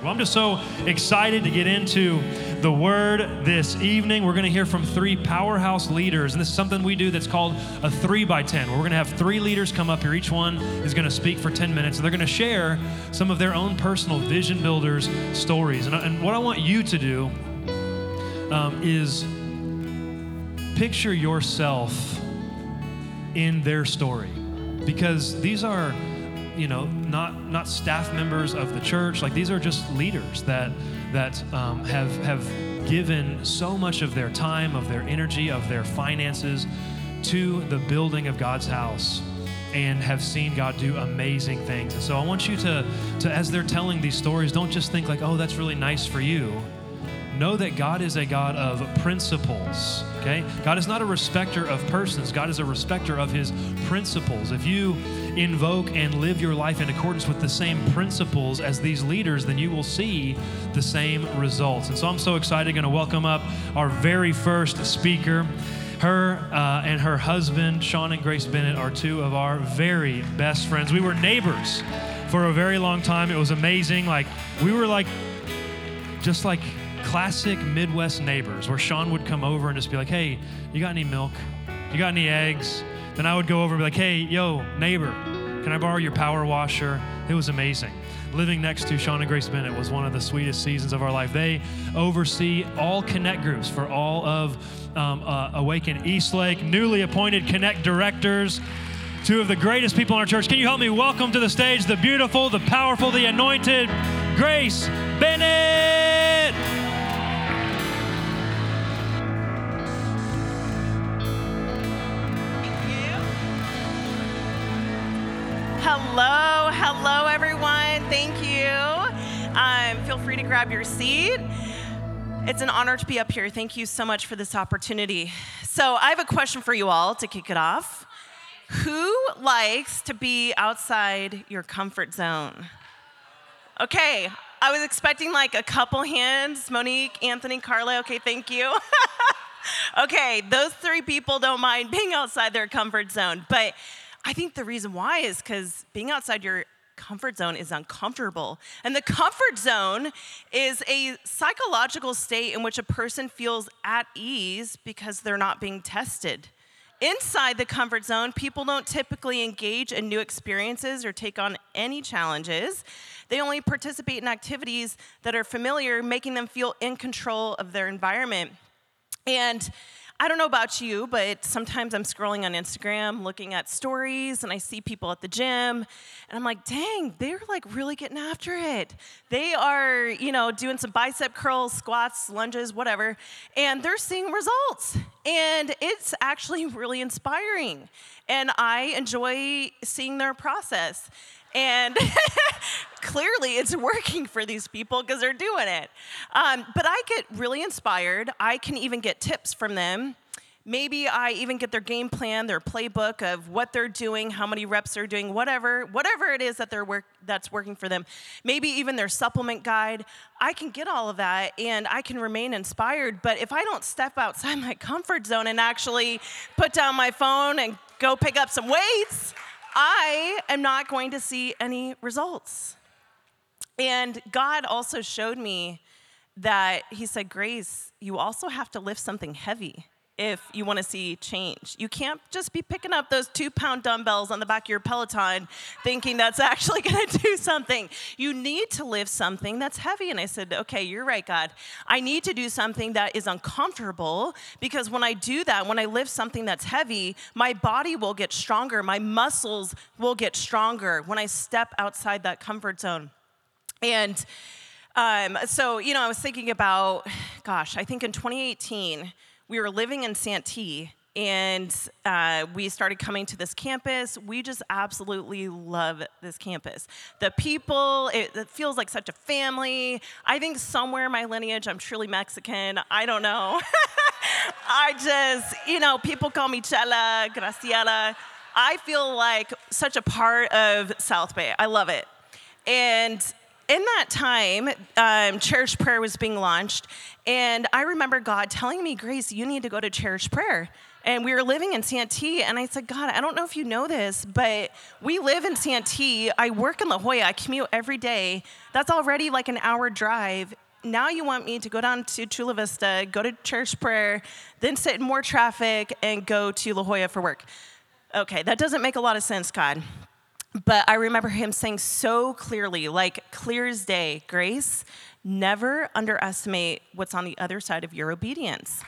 Well, I'm just so excited to get into the word this evening. We're going to hear from three powerhouse leaders, and this is something we do that's called a three by 10, where we're going to have three leaders come up here. Each one is going to speak for 10 minutes, and they're going to share some of their own personal vision builders stories. And, and what I want you to do um, is picture yourself in their story because these are you know not not staff members of the church like these are just leaders that that um, have have given so much of their time of their energy of their finances to the building of god's house and have seen god do amazing things and so i want you to to as they're telling these stories don't just think like oh that's really nice for you know that God is a God of principles. Okay? God is not a respecter of persons, God is a respecter of his principles. If you invoke and live your life in accordance with the same principles as these leaders, then you will see the same results. And so I'm so excited, going to welcome up our very first speaker. Her uh, and her husband, Sean and Grace Bennett, are two of our very best friends. We were neighbors for a very long time. It was amazing. Like, we were like, just like classic Midwest neighbors where Sean would come over and just be like, hey, you got any milk? You got any eggs? Then I would go over and be like, hey, yo, neighbor, can I borrow your power washer? It was amazing. Living next to Sean and Grace Bennett was one of the sweetest seasons of our life. They oversee all connect groups for all of um, uh, Awaken Eastlake, newly appointed connect directors two of the greatest people in our church. Can you help me welcome to the stage the beautiful, the powerful, the anointed Grace Bennett? Hello, hello, everyone. Thank you. Um, feel free to grab your seat. It's an honor to be up here. Thank you so much for this opportunity. So, I have a question for you all to kick it off. Who likes to be outside your comfort zone? Okay, I was expecting like a couple hands. Monique, Anthony, Carla. Okay, thank you. okay, those three people don't mind being outside their comfort zone. But I think the reason why is because being outside your comfort zone is uncomfortable. And the comfort zone is a psychological state in which a person feels at ease because they're not being tested. Inside the comfort zone, people don't typically engage in new experiences or take on any challenges. They only participate in activities that are familiar, making them feel in control of their environment. And I don't know about you, but sometimes I'm scrolling on Instagram looking at stories and I see people at the gym and I'm like, dang, they're like really getting after it. They are, you know, doing some bicep curls, squats, lunges, whatever, and they're seeing results. And it's actually really inspiring. And I enjoy seeing their process. And clearly it's working for these people because they're doing it. Um, but I get really inspired. I can even get tips from them. Maybe I even get their game plan, their playbook of what they're doing, how many reps they're doing, whatever, whatever it is that they're work, that's working for them. Maybe even their supplement guide. I can get all of that and I can remain inspired. But if I don't step outside my comfort zone and actually put down my phone and go pick up some weights, I am not going to see any results. And God also showed me that He said, Grace, you also have to lift something heavy if you want to see change. You can't just be picking up those two pound dumbbells on the back of your Peloton thinking that's actually going to do something. You need to lift something that's heavy. And I said, okay, you're right, God. I need to do something that is uncomfortable because when I do that, when I lift something that's heavy, my body will get stronger, my muscles will get stronger when I step outside that comfort zone. And um, so, you know, I was thinking about, gosh, I think in 2018, we were living in Santee, and uh, we started coming to this campus. We just absolutely love this campus. The people, it, it feels like such a family. I think somewhere in my lineage, I'm truly Mexican. I don't know. I just, you know, people call me Chela, Graciela. I feel like such a part of South Bay. I love it. And in that time, um, Cherish Prayer was being launched, and I remember God telling me, Grace, you need to go to Cherish Prayer. And we were living in Santee, and I said, God, I don't know if you know this, but we live in Santee. I work in La Jolla. I commute every day. That's already like an hour drive. Now you want me to go down to Chula Vista, go to Cherish Prayer, then sit in more traffic, and go to La Jolla for work. Okay, that doesn't make a lot of sense, God. But I remember him saying so clearly, like clear as day, Grace, never underestimate what's on the other side of your obedience.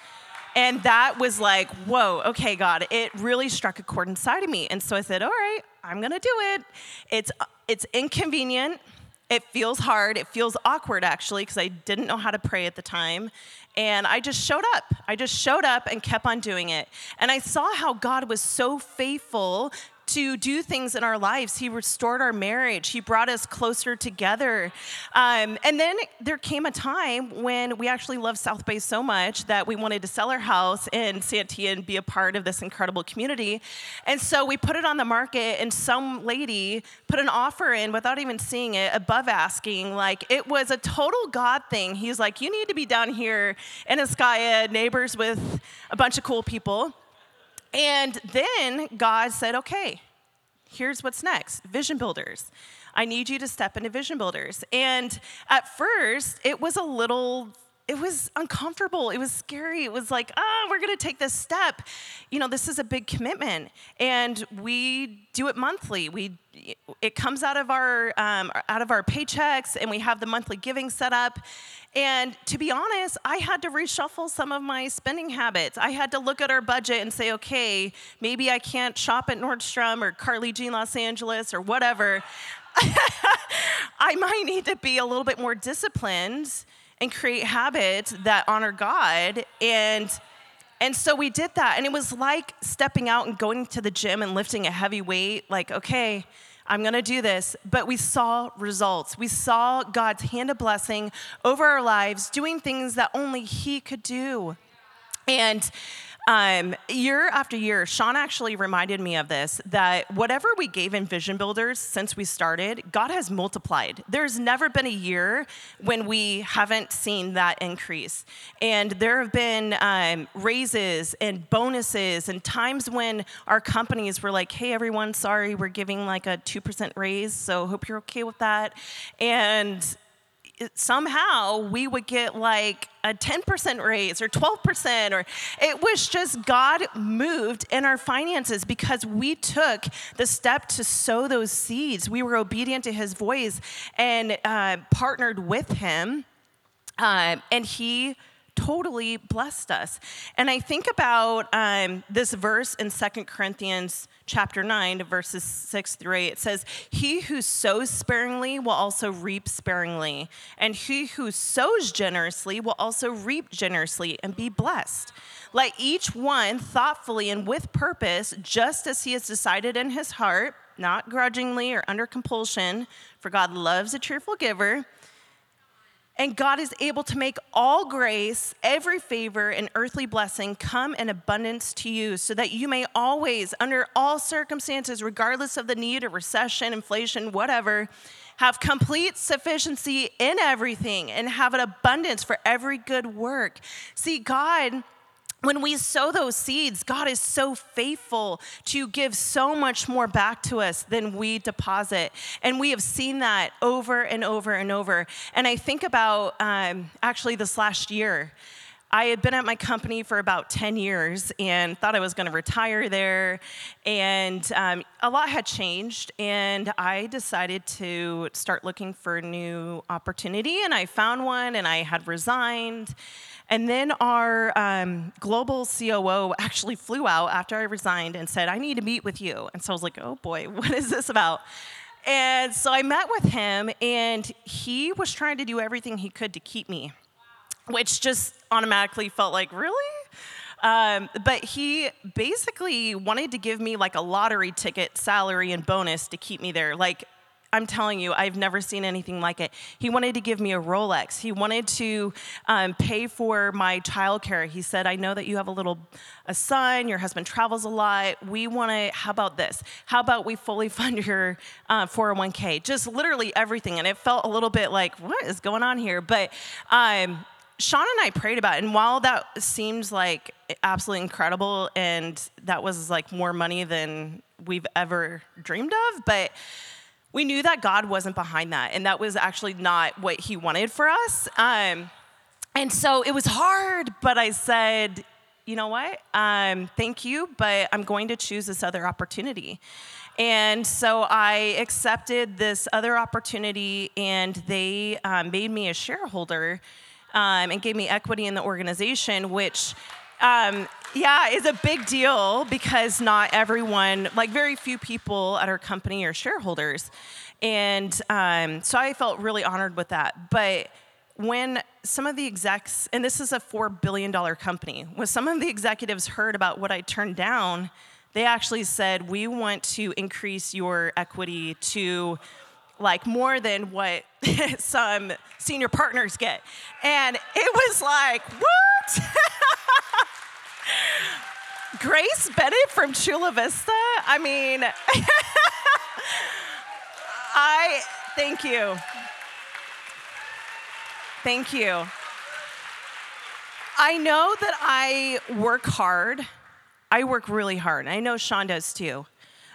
And that was like, whoa, okay, God, it really struck a chord inside of me. And so I said, all right, I'm gonna do it. It's it's inconvenient. It feels hard. It feels awkward actually, because I didn't know how to pray at the time. And I just showed up. I just showed up and kept on doing it. And I saw how God was so faithful to do things in our lives. He restored our marriage, He brought us closer together. Um, and then there came a time when we actually loved South Bay so much that we wanted to sell our house in Santee and be a part of this incredible community. And so we put it on the market, and some lady put an offer in without even seeing it above asking. Like it was a total God thing. He's like, You need to be down here in Escaya, neighbors with a bunch of cool people. And then God said, okay, here's what's next vision builders. I need you to step into vision builders. And at first, it was a little it was uncomfortable. It was scary. It was like, oh, we're going to take this step. You know, this is a big commitment, and we do it monthly. We it comes out of our um, out of our paychecks, and we have the monthly giving set up. And to be honest, I had to reshuffle some of my spending habits. I had to look at our budget and say, okay, maybe I can't shop at Nordstrom or Carly Jean Los Angeles or whatever. I might need to be a little bit more disciplined and create habits that honor God. And and so we did that. And it was like stepping out and going to the gym and lifting a heavy weight, like, okay, I'm gonna do this. But we saw results. We saw God's hand of blessing over our lives, doing things that only He could do. And um, year after year, Sean actually reminded me of this that whatever we gave in Vision Builders since we started, God has multiplied. There's never been a year when we haven't seen that increase. And there have been um, raises and bonuses and times when our companies were like, hey, everyone, sorry, we're giving like a 2% raise, so hope you're okay with that. And somehow we would get like a 10% raise or 12% or it was just God moved in our finances because we took the step to sow those seeds. We were obedient to his voice and uh, partnered with him. Uh, and he totally blessed us. And I think about um, this verse in Second Corinthians chapter 9, verses 6 through 8. It says, He who sows sparingly will also reap sparingly, and he who sows generously will also reap generously and be blessed. Let each one thoughtfully and with purpose, just as he has decided in his heart, not grudgingly or under compulsion, for God loves a cheerful giver. And God is able to make all grace, every favor, and earthly blessing come in abundance to you, so that you may always, under all circumstances, regardless of the need of recession, inflation, whatever, have complete sufficiency in everything and have an abundance for every good work. See, God when we sow those seeds, God is so faithful to give so much more back to us than we deposit. And we have seen that over and over and over. And I think about um, actually this last year. I had been at my company for about 10 years and thought I was going to retire there. And um, a lot had changed, and I decided to start looking for a new opportunity. And I found one, and I had resigned. And then our um, global COO actually flew out after I resigned and said, I need to meet with you. And so I was like, oh boy, what is this about? And so I met with him, and he was trying to do everything he could to keep me, which just automatically felt like, really? Um, but he basically wanted to give me like a lottery ticket salary and bonus to keep me there. Like, I'm telling you, I've never seen anything like it. He wanted to give me a Rolex. He wanted to um, pay for my childcare. He said, I know that you have a little a son, your husband travels a lot. We want to, how about this? How about we fully fund your uh, 401k? Just literally everything. And it felt a little bit like, what is going on here? But um, Sean and I prayed about it. And while that seems like absolutely incredible and that was like more money than we've ever dreamed of, but we knew that God wasn't behind that, and that was actually not what He wanted for us. Um, and so it was hard, but I said, you know what? Um, thank you, but I'm going to choose this other opportunity. And so I accepted this other opportunity, and they um, made me a shareholder um, and gave me equity in the organization, which um, yeah, is a big deal because not everyone, like very few people at our company are shareholders. And um, so I felt really honored with that. But when some of the execs, and this is a $4 billion company, when some of the executives heard about what I turned down, they actually said, We want to increase your equity to like more than what some senior partners get. And it was like, What? Grace Bennett from Chula Vista. I mean, I thank you. Thank you. I know that I work hard. I work really hard. I know Sean does too.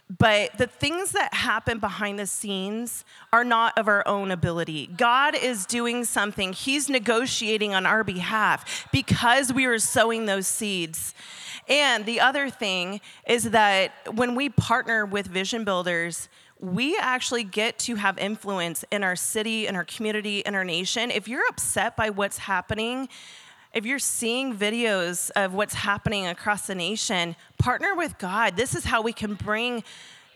But the things that happen behind the scenes are not of our own ability. God is doing something, He's negotiating on our behalf because we are sowing those seeds. And the other thing is that when we partner with vision builders, we actually get to have influence in our city, in our community, in our nation. If you're upset by what's happening, if you're seeing videos of what's happening across the nation, partner with God. This is how we can bring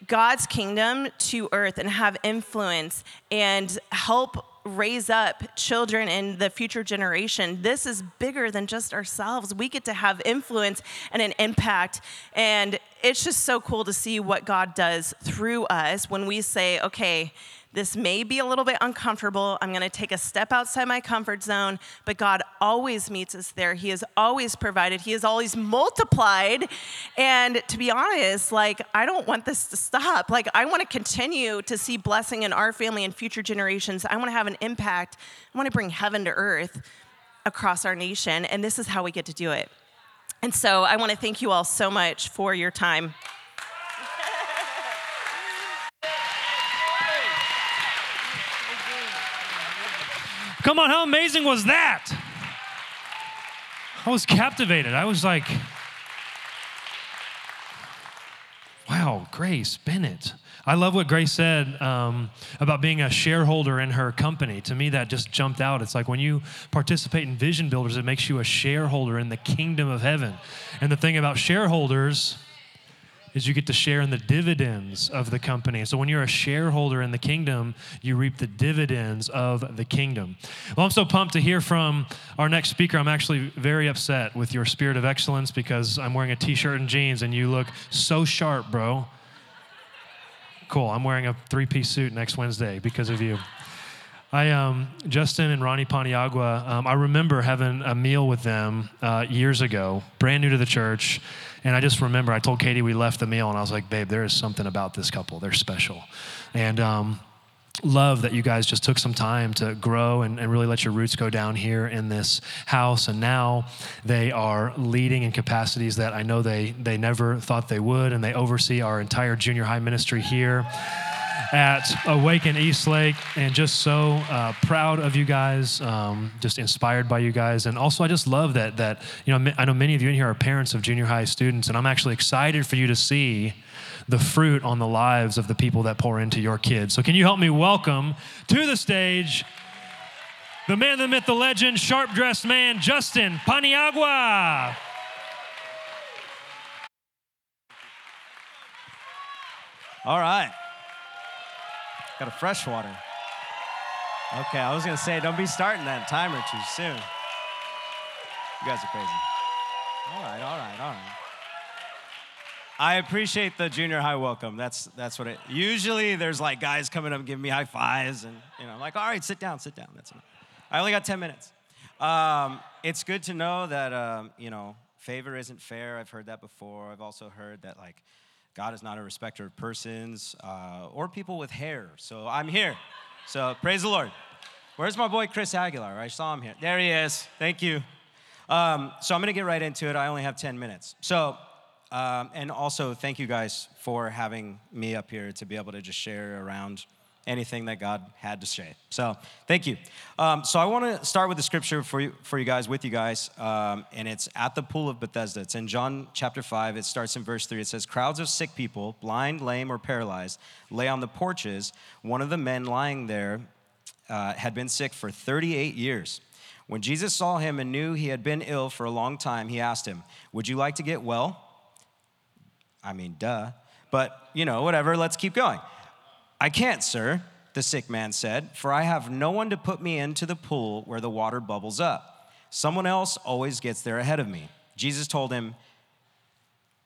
God's kingdom to earth and have influence and help raise up children in the future generation. This is bigger than just ourselves. We get to have influence and an impact. And it's just so cool to see what God does through us when we say, okay, this may be a little bit uncomfortable. I'm going to take a step outside my comfort zone, but God always meets us there. He has always provided, He has always multiplied. And to be honest, like, I don't want this to stop. Like, I want to continue to see blessing in our family and future generations. I want to have an impact. I want to bring heaven to earth across our nation. And this is how we get to do it. And so I want to thank you all so much for your time. Come on, how amazing was that? I was captivated. I was like, wow, Grace Bennett. I love what Grace said um, about being a shareholder in her company. To me, that just jumped out. It's like when you participate in Vision Builders, it makes you a shareholder in the kingdom of heaven. And the thing about shareholders, is you get to share in the dividends of the company. So when you're a shareholder in the kingdom, you reap the dividends of the kingdom. Well, I'm so pumped to hear from our next speaker. I'm actually very upset with your spirit of excellence because I'm wearing a t-shirt and jeans and you look so sharp, bro. Cool. I'm wearing a three-piece suit next Wednesday because of you. I, um, Justin and Ronnie Paniagua, um, I remember having a meal with them uh, years ago, brand new to the church. And I just remember I told Katie we left the meal, and I was like, babe, there is something about this couple. They're special. And um, love that you guys just took some time to grow and, and, really let your roots go down here in this house. And now they are leading in capacities that I know they, they never thought they would, and they oversee our entire junior high ministry here at Awaken Eastlake, and just so uh, proud of you guys, um, just inspired by you guys, and also I just love that that you know I know many of you in here are parents of junior high students, and I'm actually excited for you to see the fruit on the lives of the people that pour into your kids. So can you help me welcome to the stage the man, the myth, the legend, sharp dressed man, Justin Paniagua. All right. Got a fresh water. Okay, I was gonna say, don't be starting that timer too soon. You guys are crazy. All right, all right, all right. I appreciate the junior high welcome. That's that's what it. Usually, there's like guys coming up giving me high fives, and you know, I'm like, all right, sit down, sit down. That's enough. I only got 10 minutes. Um, it's good to know that um, you know favor isn't fair. I've heard that before. I've also heard that like God is not a respecter of persons uh, or people with hair. So I'm here. So praise the Lord. Where's my boy Chris Aguilar? I saw him here. There he is. Thank you. Um, so I'm going to get right into it. I only have 10 minutes. So, um, and also thank you guys for having me up here to be able to just share around anything that God had to say. So, thank you. Um, so, I want to start with the scripture for you, for you guys, with you guys, um, and it's at the pool of Bethesda. It's in John chapter 5. It starts in verse 3. It says, Crowds of sick people, blind, lame, or paralyzed, lay on the porches. One of the men lying there uh, had been sick for 38 years. When Jesus saw him and knew he had been ill for a long time, he asked him, Would you like to get well? I mean, duh. But, you know, whatever, let's keep going. I can't, sir, the sick man said, for I have no one to put me into the pool where the water bubbles up. Someone else always gets there ahead of me. Jesus told him,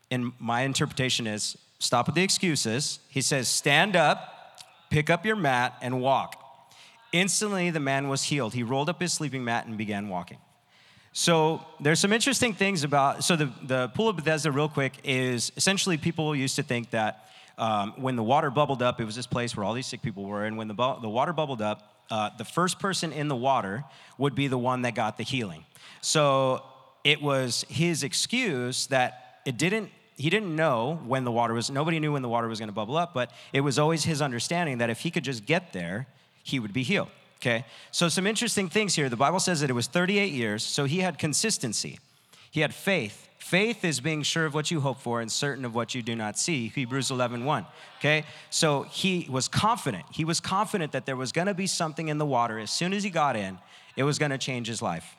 and my interpretation is stop with the excuses. He says, Stand up, pick up your mat, and walk. Instantly, the man was healed. He rolled up his sleeping mat and began walking. So there's some interesting things about. So the, the pool of Bethesda, real quick, is essentially people used to think that um, when the water bubbled up, it was this place where all these sick people were, and when the, bu- the water bubbled up, uh, the first person in the water would be the one that got the healing. So it was his excuse that it didn't he didn't know when the water was nobody knew when the water was going to bubble up but it was always his understanding that if he could just get there he would be healed. Okay? So, some interesting things here. The Bible says that it was 38 years, so he had consistency. He had faith. Faith is being sure of what you hope for and certain of what you do not see. Hebrews 11, 1. Okay? So he was confident. He was confident that there was gonna be something in the water. As soon as he got in, it was gonna change his life.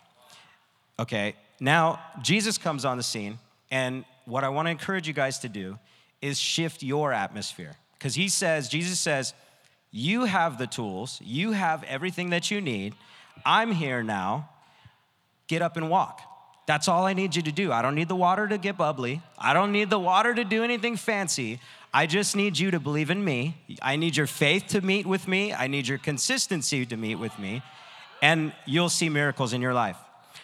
Okay? Now, Jesus comes on the scene, and what I wanna encourage you guys to do is shift your atmosphere. Because he says, Jesus says, you have the tools, you have everything that you need. I'm here now. Get up and walk. That's all I need you to do. I don't need the water to get bubbly. I don't need the water to do anything fancy. I just need you to believe in me. I need your faith to meet with me. I need your consistency to meet with me. And you'll see miracles in your life.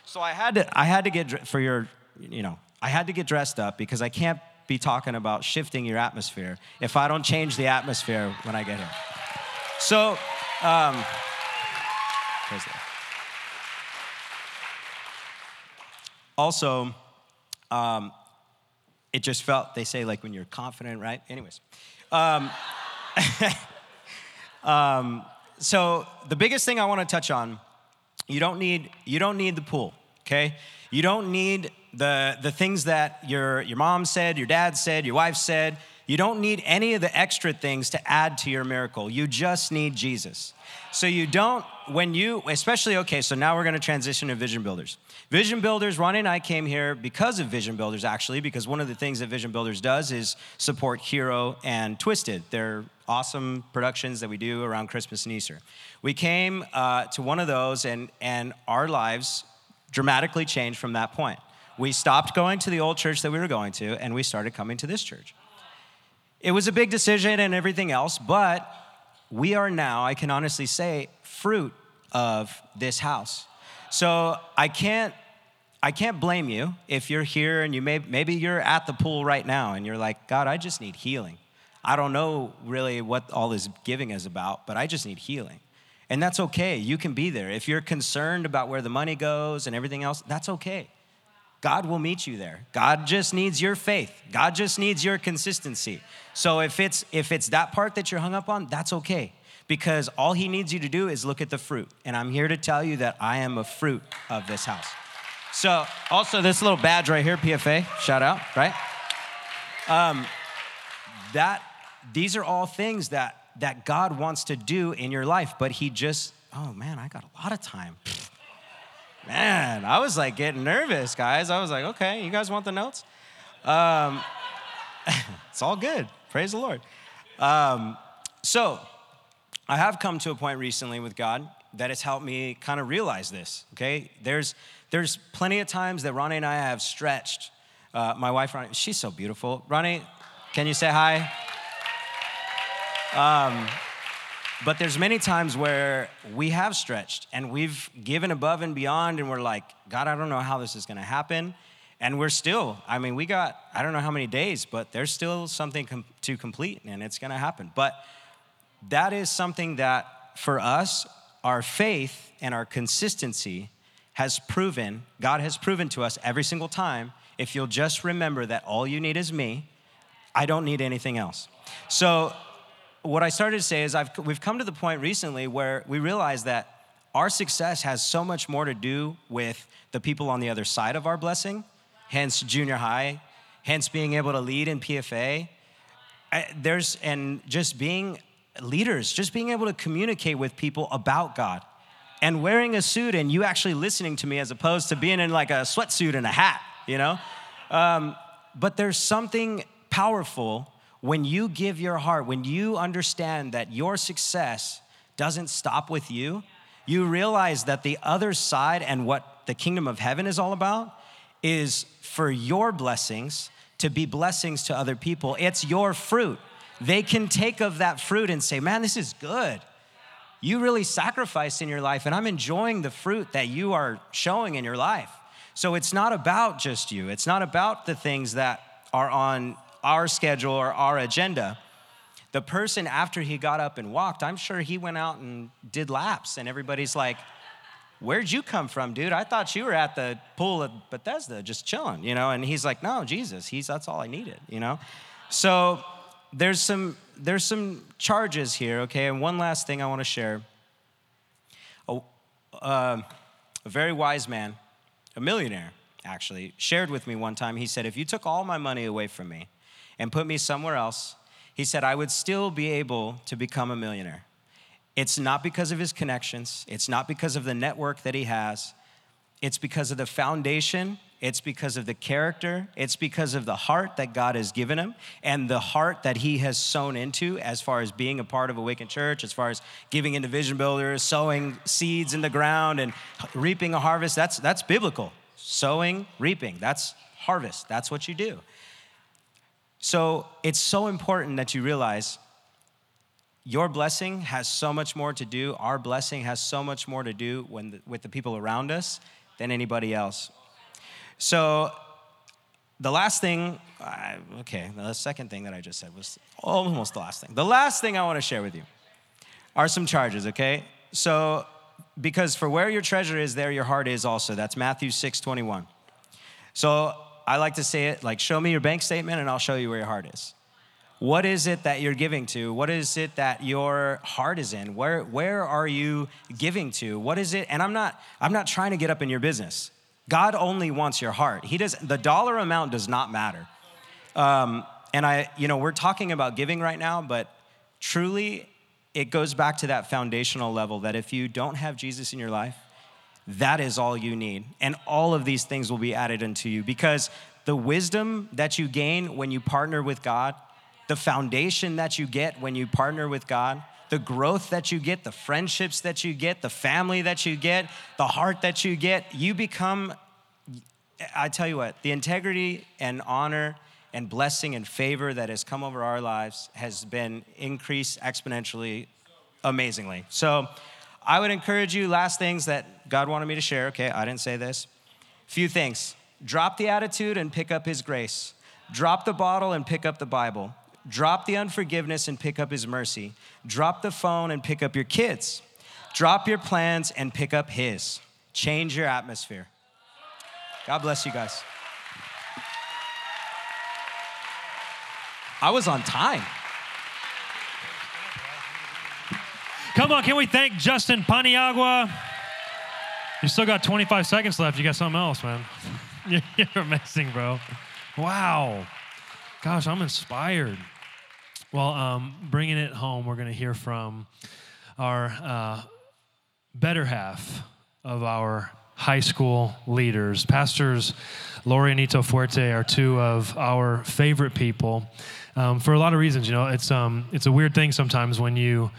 So I had to I had to get for your you know, I had to get dressed up because I can't be talking about shifting your atmosphere if I don't change the atmosphere when I get here. So, um, also, um, it just felt, they say, like when you're confident, right? Anyways. Um, um, so, the biggest thing I want to touch on you don't need you don't need the pool okay you don't need the the things that your your mom said your dad said your wife said you don't need any of the extra things to add to your miracle. You just need Jesus. So you don't, when you, especially, okay, so now we're gonna transition to Vision Builders. Vision Builders, Ronnie and I came here because of Vision Builders, actually, because one of the things that Vision Builders does is support Hero and Twisted. They're awesome productions that we do around Christmas and Easter. We came uh, to one of those, and, and our lives dramatically changed from that point. We stopped going to the old church that we were going to, and we started coming to this church. It was a big decision and everything else, but we are now, I can honestly say, fruit of this house. So I can't I can't blame you if you're here and you may maybe you're at the pool right now and you're like, God, I just need healing. I don't know really what all this giving is about, but I just need healing. And that's okay. You can be there. If you're concerned about where the money goes and everything else, that's okay. God will meet you there. God just needs your faith. God just needs your consistency. So if it's if it's that part that you're hung up on, that's okay. Because all he needs you to do is look at the fruit. And I'm here to tell you that I am a fruit of this house. So also this little badge right here, PFA, shout out, right? Um, that these are all things that that God wants to do in your life, but he just, oh man, I got a lot of time. Man, I was like getting nervous, guys. I was like, okay, you guys want the notes? Um, it's all good. Praise the Lord. Um, so, I have come to a point recently with God that has helped me kind of realize this. Okay, there's there's plenty of times that Ronnie and I have stretched. Uh, my wife, Ronnie, she's so beautiful. Ronnie, can you say hi? Um, but there's many times where we have stretched and we've given above and beyond, and we're like, God, I don't know how this is to happen. And we're still, I mean, we got, I don't know how many days, but there's still something com- to complete and it's to happen. But that is something that for us, our faith and our consistency has proven, God has proven to us every single time, if you'll just remember that all you need is me, I don't need anything else. So, what I started to say is I've, we've come to the point recently where we realize that our success has so much more to do with the people on the other side of our blessing, hence junior high, hence being able to lead in PFA. I, there's, and just being leaders, just being able to communicate with people about God and wearing a suit and you actually listening to me as opposed to being in like a sweatsuit and a hat, you know? Um, but there's something powerful when you give your heart, when you understand that your success doesn't stop with you, you realize that the other side and what the kingdom of heaven is all about is for your blessings to be blessings to other people. It's your fruit. They can take of that fruit and say, man, this is good you really sacrificed in your life, and I'm enjoying the fruit that you are showing in your life. So it's not about just you, it's not about the things that are on our schedule or our agenda. The person, after he got up and walked, I'm sure he went out and did laps, and everybody's like, Where'd you come from, dude? I thought you were at the pool at Bethesda just chilling, you know? And he's like, No, Jesus, he's, that's all I needed, you know? So there's some there's some charges here, okay? And one last thing I want to share. A, uh, a very wise man, a millionaire actually, shared with me one time. He said, If you took all my money away from me and put me somewhere else, he said, I would still be able to become a millionaire. It's not because of his connections, it's not because of the network that he has, it's because of the foundation it's because of the character. It's because of the heart that God has given him and the heart that he has sown into as far as being a part of Awaken Church, as far as giving into Vision Builders, sowing seeds in the ground and reaping a harvest. That's, that's biblical. Sowing, reaping. That's harvest. That's what you do. So it's so important that you realize your blessing has so much more to do, our blessing has so much more to do when the, with the people around us than anybody else. So, the last thing, okay, the second thing that I just said was almost the last thing. The last thing I want to share with you are some charges, okay? So, because for where your treasure is, there your heart is also. That's Matthew 6 21. So, I like to say it like, show me your bank statement and I'll show you where your heart is. What is it that you're giving to? What is it that your heart is in? Where, where are you giving to? What is it? And I'm not, I'm not trying to get up in your business. God only wants your heart. He does the dollar amount does not matter. Um, and I, you know, we're talking about giving right now, but truly, it goes back to that foundational level that if you don't have Jesus in your life, that is all you need, and all of these things will be added unto you because the wisdom that you gain when you partner with God, the foundation that you get when you partner with God, the growth that you get, the friendships that you get, the family that you get, the heart that you get, you become, I tell you what, the integrity and honor and blessing and favor that has come over our lives has been increased exponentially amazingly. So I would encourage you, last things that God wanted me to share. Okay, I didn't say this. Few things. Drop the attitude and pick up his grace. Drop the bottle and pick up the Bible. Drop the unforgiveness and pick up his mercy. Drop the phone and pick up your kids. Drop your plans and pick up his. Change your atmosphere. God bless you guys. I was on time. Come on, can we thank Justin Paniagua? You still got 25 seconds left. You got something else, man. You're amazing, bro. Wow. Gosh, I'm inspired. Well, um, bringing it home, we're going to hear from our uh, better half of our high school leaders. Pastors Laurie and Ito Fuerte are two of our favorite people um, for a lot of reasons. You know, it's, um, it's a weird thing sometimes when you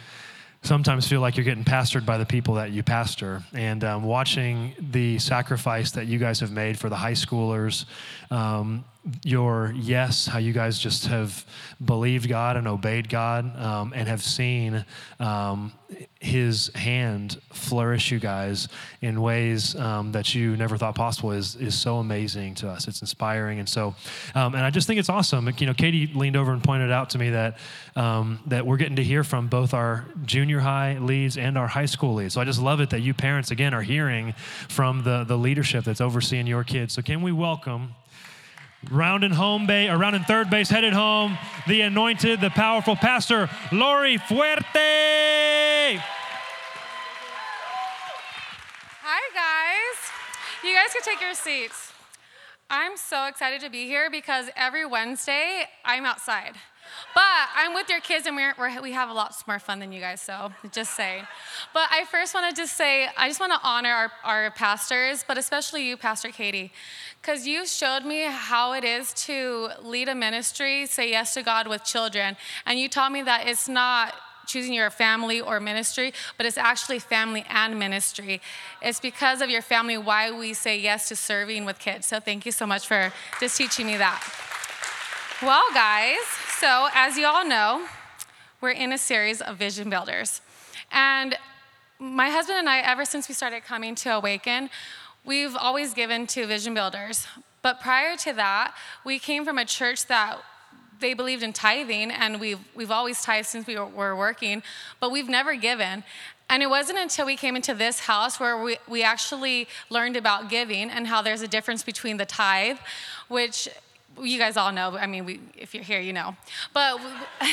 sometimes feel like you're getting pastored by the people that you pastor. And um, watching the sacrifice that you guys have made for the high schoolers, um, your yes, how you guys just have believed God and obeyed God um, and have seen um, His hand flourish you guys in ways um, that you never thought possible is, is so amazing to us. It's inspiring. And so, um, and I just think it's awesome. You know, Katie leaned over and pointed out to me that, um, that we're getting to hear from both our junior high leads and our high school leads. So I just love it that you parents, again, are hearing from the, the leadership that's overseeing your kids. So can we welcome Round in home base, or round in third base, headed home, the anointed, the powerful pastor, Laurie Fuerte. Hi, guys. You guys can take your seats. I'm so excited to be here because every Wednesday I'm outside. But I'm with your kids and we're, we're, we have a lot more fun than you guys, so just saying. But I first want to just say, I just want to honor our, our pastors, but especially you, Pastor Katie, because you showed me how it is to lead a ministry, say yes to God with children. And you taught me that it's not choosing your family or ministry, but it's actually family and ministry. It's because of your family why we say yes to serving with kids. So thank you so much for just teaching me that. Well, guys, so as you all know, we're in a series of vision builders. And my husband and I, ever since we started coming to Awaken, we've always given to vision builders. But prior to that, we came from a church that they believed in tithing, and we've, we've always tithed since we were working, but we've never given. And it wasn't until we came into this house where we, we actually learned about giving and how there's a difference between the tithe, which you guys all know. I mean, we, if you're here, you know. But,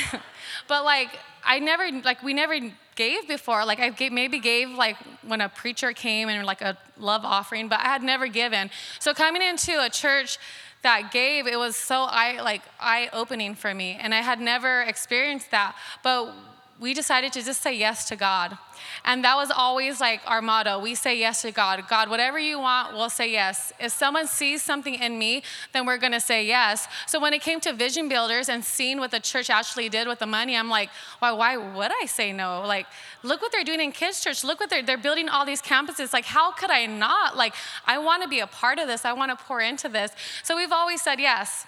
but like, I never, like, we never gave before. Like, I gave, maybe gave like when a preacher came and like a love offering, but I had never given. So coming into a church that gave, it was so eye, like eye opening for me, and I had never experienced that. But we decided to just say yes to God. And that was always like our motto. We say yes to God. God, whatever you want, we'll say yes. If someone sees something in me, then we're going to say yes. So when it came to vision builders and seeing what the church actually did with the money, I'm like, why, why would I say no? Like, look what they're doing in kids' church. Look what they're, they're building all these campuses. Like, how could I not? Like, I want to be a part of this. I want to pour into this. So we've always said yes.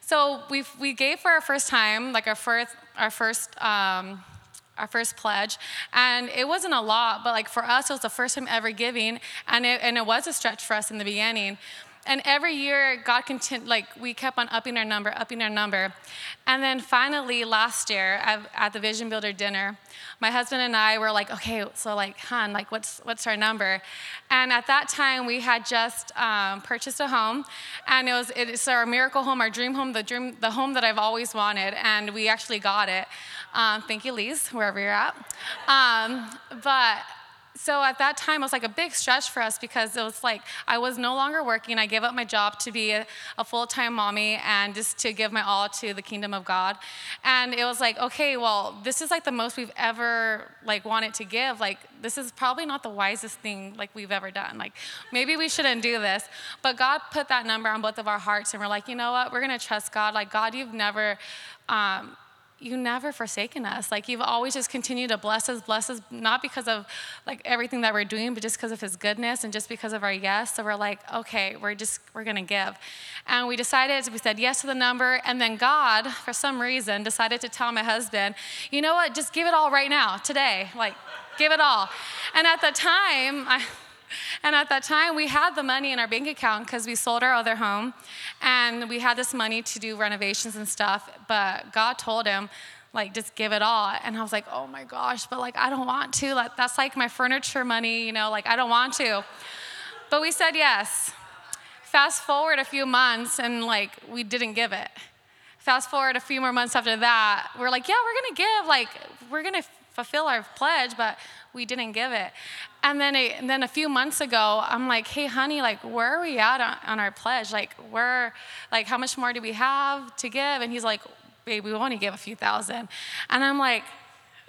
So we we gave for our first time, like our first, our first, um, our first pledge. And it wasn't a lot but like for us it was the first time ever giving and it, and it was a stretch for us in the beginning and every year god like we kept on upping our number upping our number. And then finally last year at, at, the vision builder dinner my husband and i were like okay so like hon like what's what's our number? And at that time we had just um, purchased a home. And it was it's our miracle home our dream home the dream the home that i've always wanted. And we actually got it. Um, thank you lise wherever you're at. Um, but so at that time, it was like a big stretch for us because it was like I was no longer working. I gave up my job to be a, a full time mommy and just to give my all to the kingdom of God. And it was like, okay, well, this is like the most we've ever like wanted to give. Like this is probably not the wisest thing like we've ever done. Like maybe we shouldn't do this. But God put that number on both of our hearts, and we're like, you know what? We're gonna trust God. Like God, you've never. Um, you never forsaken us. Like you've always just continued to bless us, bless us, not because of like everything that we're doing, but just because of his goodness and just because of our yes. So we're like, okay, we're just, we're gonna give. And we decided, we said yes to the number. And then God, for some reason, decided to tell my husband, you know what, just give it all right now, today. Like, give it all. And at the time, I, and at that time, we had the money in our bank account because we sold our other home and we had this money to do renovations and stuff. But God told him, like, just give it all. And I was like, oh my gosh, but like, I don't want to. Like, that's like my furniture money, you know, like, I don't want to. But we said yes. Fast forward a few months and like, we didn't give it. Fast forward a few more months after that, we're like, yeah, we're gonna give, like, we're gonna fulfill our pledge, but we didn't give it. And then, a, and then a few months ago, I'm like, hey, honey, like, where are we at on, on our pledge? Like, where, like, how much more do we have to give? And he's like, babe, we only give a few thousand. And I'm like,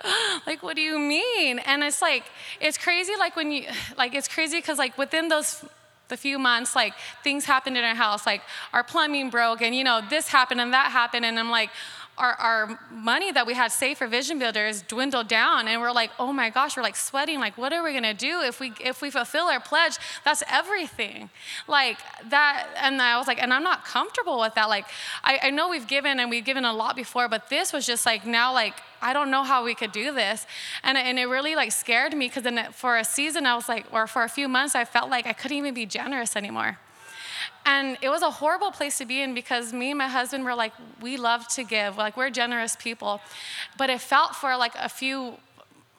like what do you mean and it's like it's crazy like when you like it's crazy because like within those the few months like things happened in our house like our plumbing broke and you know this happened and that happened and i'm like our, our money that we had saved for vision builders dwindled down and we're like oh my gosh we're like sweating like what are we going to do if we if we fulfill our pledge that's everything like that and i was like and i'm not comfortable with that like i, I know we've given and we've given a lot before but this was just like now like I don't know how we could do this. And, and it really like scared me because then for a season I was like, or for a few months, I felt like I couldn't even be generous anymore. And it was a horrible place to be in because me and my husband were like, we love to give, like we're generous people. But it felt for like a few,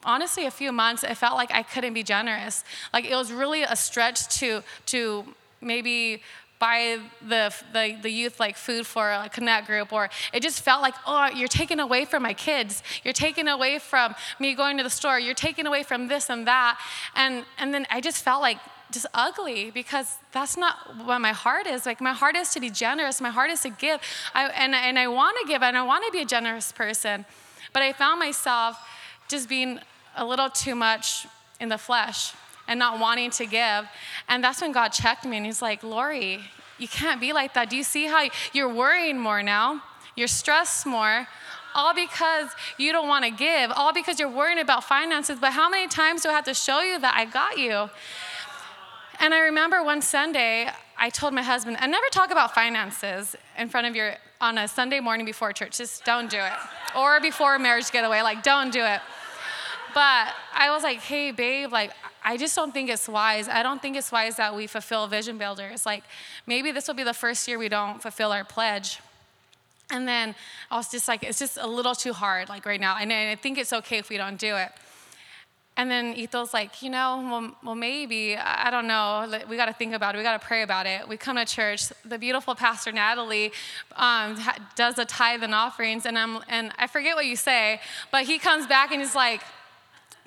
honestly, a few months, it felt like I couldn't be generous. Like it was really a stretch to, to maybe buy the, the, the, youth like food for a connect group or it just felt like oh you're taking away from my kids you're taking away from me going to the store you're taking away from this and that and and then i just felt like just ugly because that's not what my heart is. Like my heart is to be generous. My heart is to give. I, and, and I want to give and I want to be a generous person. But I found myself just being a little too much in the flesh and not wanting to give. And that's when God checked me and he's like, Laurie, you can't be like that. Do you see how you're worrying more now? You're stressed more all because you don't want to give, all because you're worrying about finances. But how many times do I have to show you that I got you? And I remember one Sunday, I told my husband, I never talk about finances in front of your, on a Sunday morning before church. Just don't do it. Or before a marriage getaway, like, don't do it. But I was like, hey, babe, like, I just don't think it's wise. I don't think it's wise that we fulfill vision builders. Like, maybe this will be the first year we don't fulfill our pledge. And then I was just like, it's just a little too hard, like right now. And I think it's okay if we don't do it. And then Ethel's like, you know, well, well maybe, I don't know. We got to think about it. We got to pray about it. We come to church. The beautiful Pastor Natalie um, does the tithe and offerings, and, I'm, and I forget what you say, but he comes back and he's like,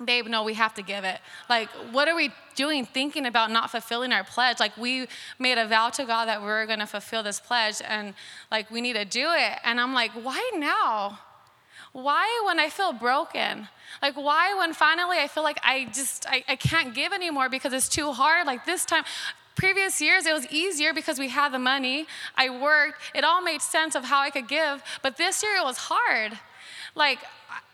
babe, no, we have to give it. Like, what are we doing thinking about not fulfilling our pledge? Like, we made a vow to God that we are going to fulfill this pledge, and like, we need to do it. And I'm like, why now? Why when I feel broken? Like, why when finally I feel like I just, I, I can't give anymore because it's too hard? Like, this time, previous years it was easier because we had the money i worked it all made sense of how i could give but this year it was hard like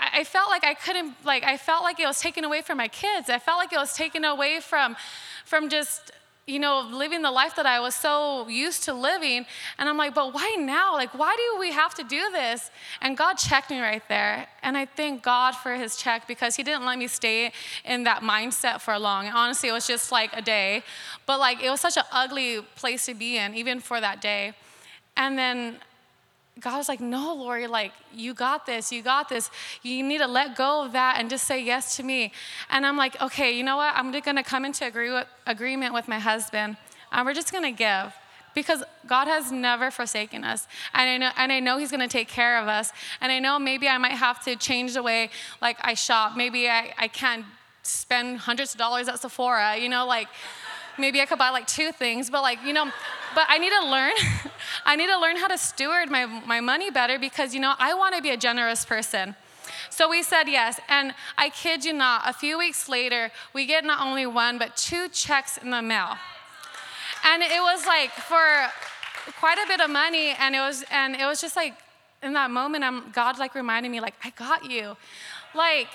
I, felt like i couldn't like i felt like it was taken away from my kids i felt like it was taken away from from just you know, living the life that I was so used to living. And I'm like, but why now? Like, why do we have to do this? And God checked me right there. And I thank God for his check because he didn't let me stay in that mindset for long. Honestly, it was just like a day. But like, it was such an ugly place to be in, even for that day. And then God was like, No, Laurie, like, you got this, you got this. You need to let go of that and just say yes to me. And I'm like, Okay, you know what? I'm gonna come into agree with, agreement with my husband, and we're just gonna give. Because God has never forsaken us. And I know, and I know He's gonna take care of us. And I know maybe I might have to change the way like I shop. Maybe I, I can't spend hundreds of dollars at Sephora, you know, like maybe I could buy like two things, but like, you know, but I need to learn. I need to learn how to steward my, my money better because, you know, I want to be a generous person. So we said yes. And I kid you not, a few weeks later, we get not only one, but two checks in the mail. And it was like for quite a bit of money. And it was, and it was just like, in that moment, I'm, God like reminded me, like, I got you. Like,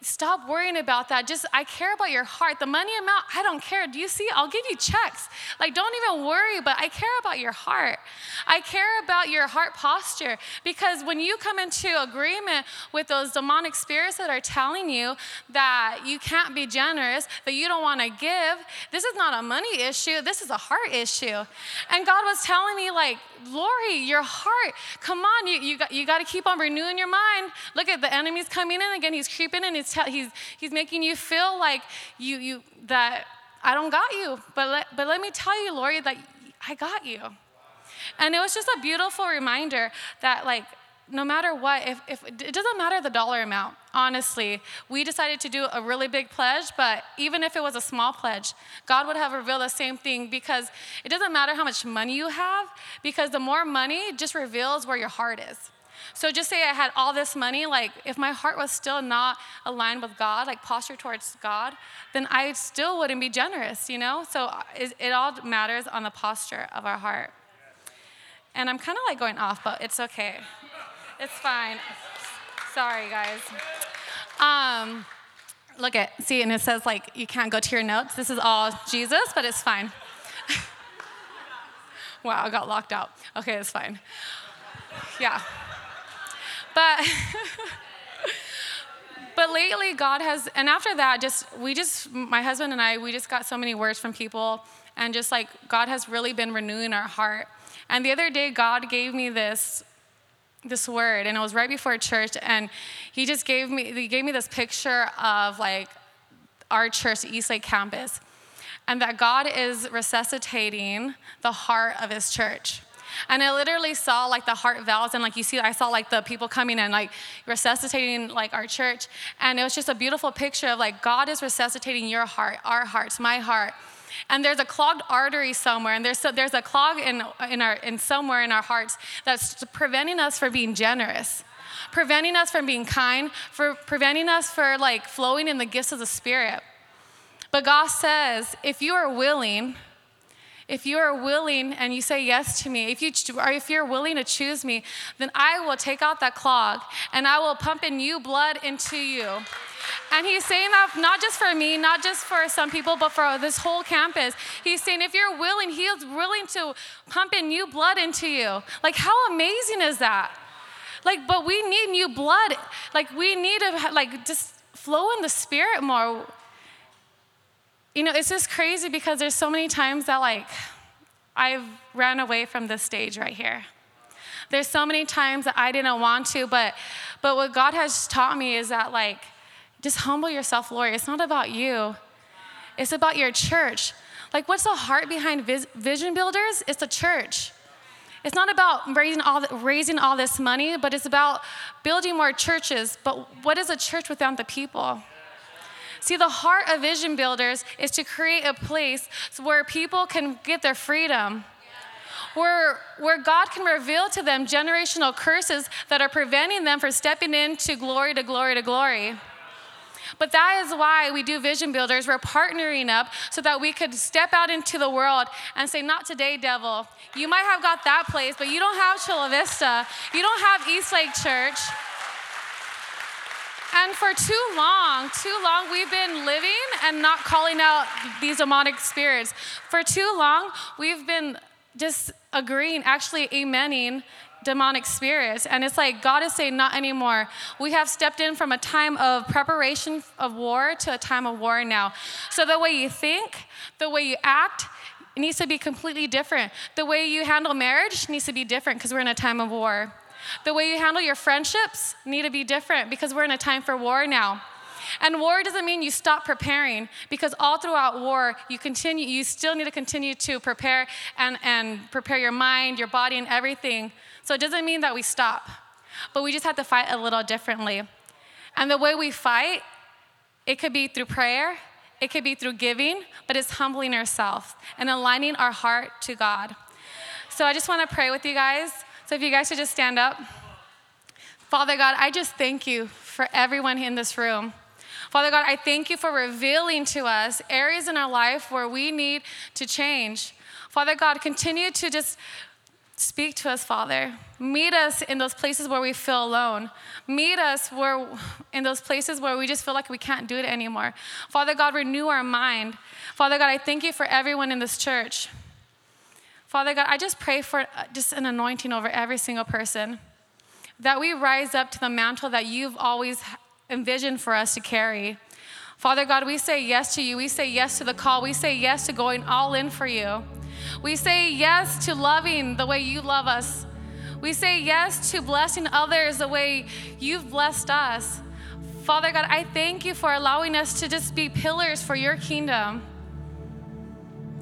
Stop worrying about that. Just, I care about your heart. The money amount, I don't care. Do you see? I'll give you checks. Like, don't even worry, but I care about your heart. I care about your heart posture because when you come into agreement with those demonic spirits that are telling you that you can't be generous, that you don't want to give, this is not a money issue. This is a heart issue. And God was telling me, like, Laurie, your heart, come on, you, you, got, you got to keep on renewing your mind. Look at the enemy's coming in again. He's creeping in. He's, te- he's, he's making you feel like you, you, that I don't got you. But let, but let me tell you, Laurie, that I got you. And it was just a beautiful reminder that, like, no matter what, if, if it doesn't matter the dollar amount, honestly. We decided to do a really big pledge, but even if it was a small pledge, God would have revealed the same thing because it doesn't matter how much money you have, because the more money just reveals where your heart is. So just say I had all this money, like if my heart was still not aligned with God, like posture towards God, then I still wouldn't be generous, you know? So uh, it, it all matters on the posture of our heart. And I'm kind of like going off, but it's okay. It's fine. Sorry, guys. Um, look at, see, and it says like you can't go to your notes. This is all Jesus, but it's fine. wow, I got locked out. Okay, it's fine. Yeah. But but lately God has and after that just we just my husband and I we just got so many words from people and just like God has really been renewing our heart. And the other day God gave me this this word and it was right before church and he just gave me he gave me this picture of like our church Eastlake campus and that god is resuscitating the heart of his church. And i literally saw like the heart valves and like you see i saw like the people coming and like resuscitating like our church and it was just a beautiful picture of like god is resuscitating your heart our hearts my heart and there's a clogged artery somewhere, and there's, so, there's a clog in, in, our, in somewhere in our hearts that's preventing us from being generous preventing us from being kind, for preventing us for like flowing in the gifts of the Spirit. But God says, if you are willing, if you are willing and you say yes to me, if you or if you're willing to choose me, then I will take out that clog and I will pump in new blood into you. And he's saying that not just for me, not just for some people, but for this whole campus. He's saying, if you're willing, he is willing to pump in new blood into you. Like, how amazing is that? Like, but we need new blood. Like, we need to, like, just flow in the spirit more. You know, it's just crazy because there's so many times that, like, I've ran away from this stage right here. There's so many times that I didn't want to, but, but what God has taught me is that, like, just humble yourself, Lord. It's not about you, it's about your church. Like, what's the heart behind vision builders? It's the church. It's not about raising all, the, raising all this money, but it's about building more churches. But what is a church without the people? See, the heart of vision builders is to create a place where people can get their freedom. Where, where God can reveal to them generational curses that are preventing them from stepping into glory to glory to glory. But that is why we do vision builders. We're partnering up so that we could step out into the world and say, Not today, devil. You might have got that place, but you don't have Chula Vista. You don't have Eastlake Church. And for too long, too long, we've been living and not calling out these demonic spirits. For too long, we've been just agreeing, actually amening demonic spirits. And it's like God is saying, not anymore. We have stepped in from a time of preparation of war to a time of war now. So the way you think, the way you act, needs to be completely different. The way you handle marriage needs to be different because we're in a time of war. The way you handle your friendships need to be different because we're in a time for war now. And war doesn't mean you stop preparing because all throughout war, you continue, you still need to continue to prepare and, and prepare your mind, your body, and everything so it doesn't mean that we stop, but we just have to fight a little differently. And the way we fight, it could be through prayer, it could be through giving, but it's humbling ourselves and aligning our heart to God. So I just want to pray with you guys. So if you guys should just stand up. Father God, I just thank you for everyone in this room. Father God, I thank you for revealing to us areas in our life where we need to change. Father God, continue to just Speak to us, Father. Meet us in those places where we feel alone. Meet us where, in those places where we just feel like we can't do it anymore. Father God, renew our mind. Father God, I thank you for everyone in this church. Father God, I just pray for uh, just an anointing over every single person. That we rise up to the mantle that you've always envisioned for us to carry. Father God, we say yes to you. We say yes to the call. We say yes to going all in for you. We say yes to loving the way you love us. We say yes to blessing others the way you've blessed us. Father God, I thank you for allowing us to just be pillars for your kingdom.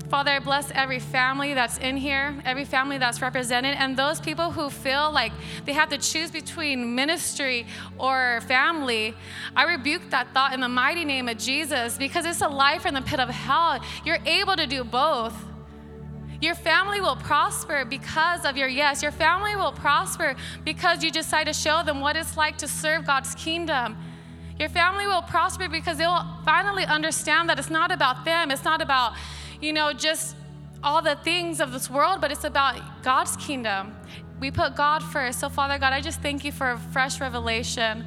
Father, I bless every family that's in here, every family that's represented, and those people who feel like they have to choose between ministry or family. I rebuke that thought in the mighty name of Jesus because it's a life in the pit of hell. You're able to do both. Your family will prosper because of your yes. Your family will prosper because you decide to show them what it's like to serve God's kingdom. Your family will prosper because they'll finally understand that it's not about them. It's not about, you know, just all the things of this world, but it's about God's kingdom. We put God first. So, Father God, I just thank you for a fresh revelation.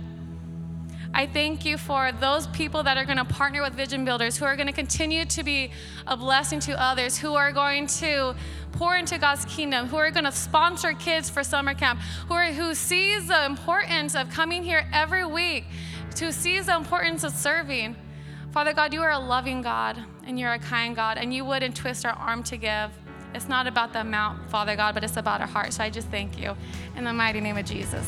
I thank you for those people that are going to partner with Vision Builders, who are going to continue to be a blessing to others, who are going to pour into God's kingdom, who are going to sponsor kids for summer camp, who, are, who sees the importance of coming here every week, who sees the importance of serving. Father God, you are a loving God and you're a kind God, and you wouldn't twist our arm to give. It's not about the amount, Father God, but it's about our heart. So I just thank you in the mighty name of Jesus.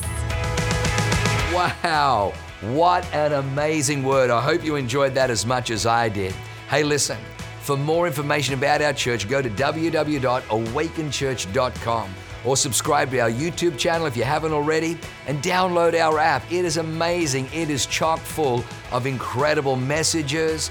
Wow, what an amazing word. I hope you enjoyed that as much as I did. Hey, listen, for more information about our church, go to www.awakenchurch.com or subscribe to our YouTube channel if you haven't already and download our app. It is amazing. It is chock full of incredible messages,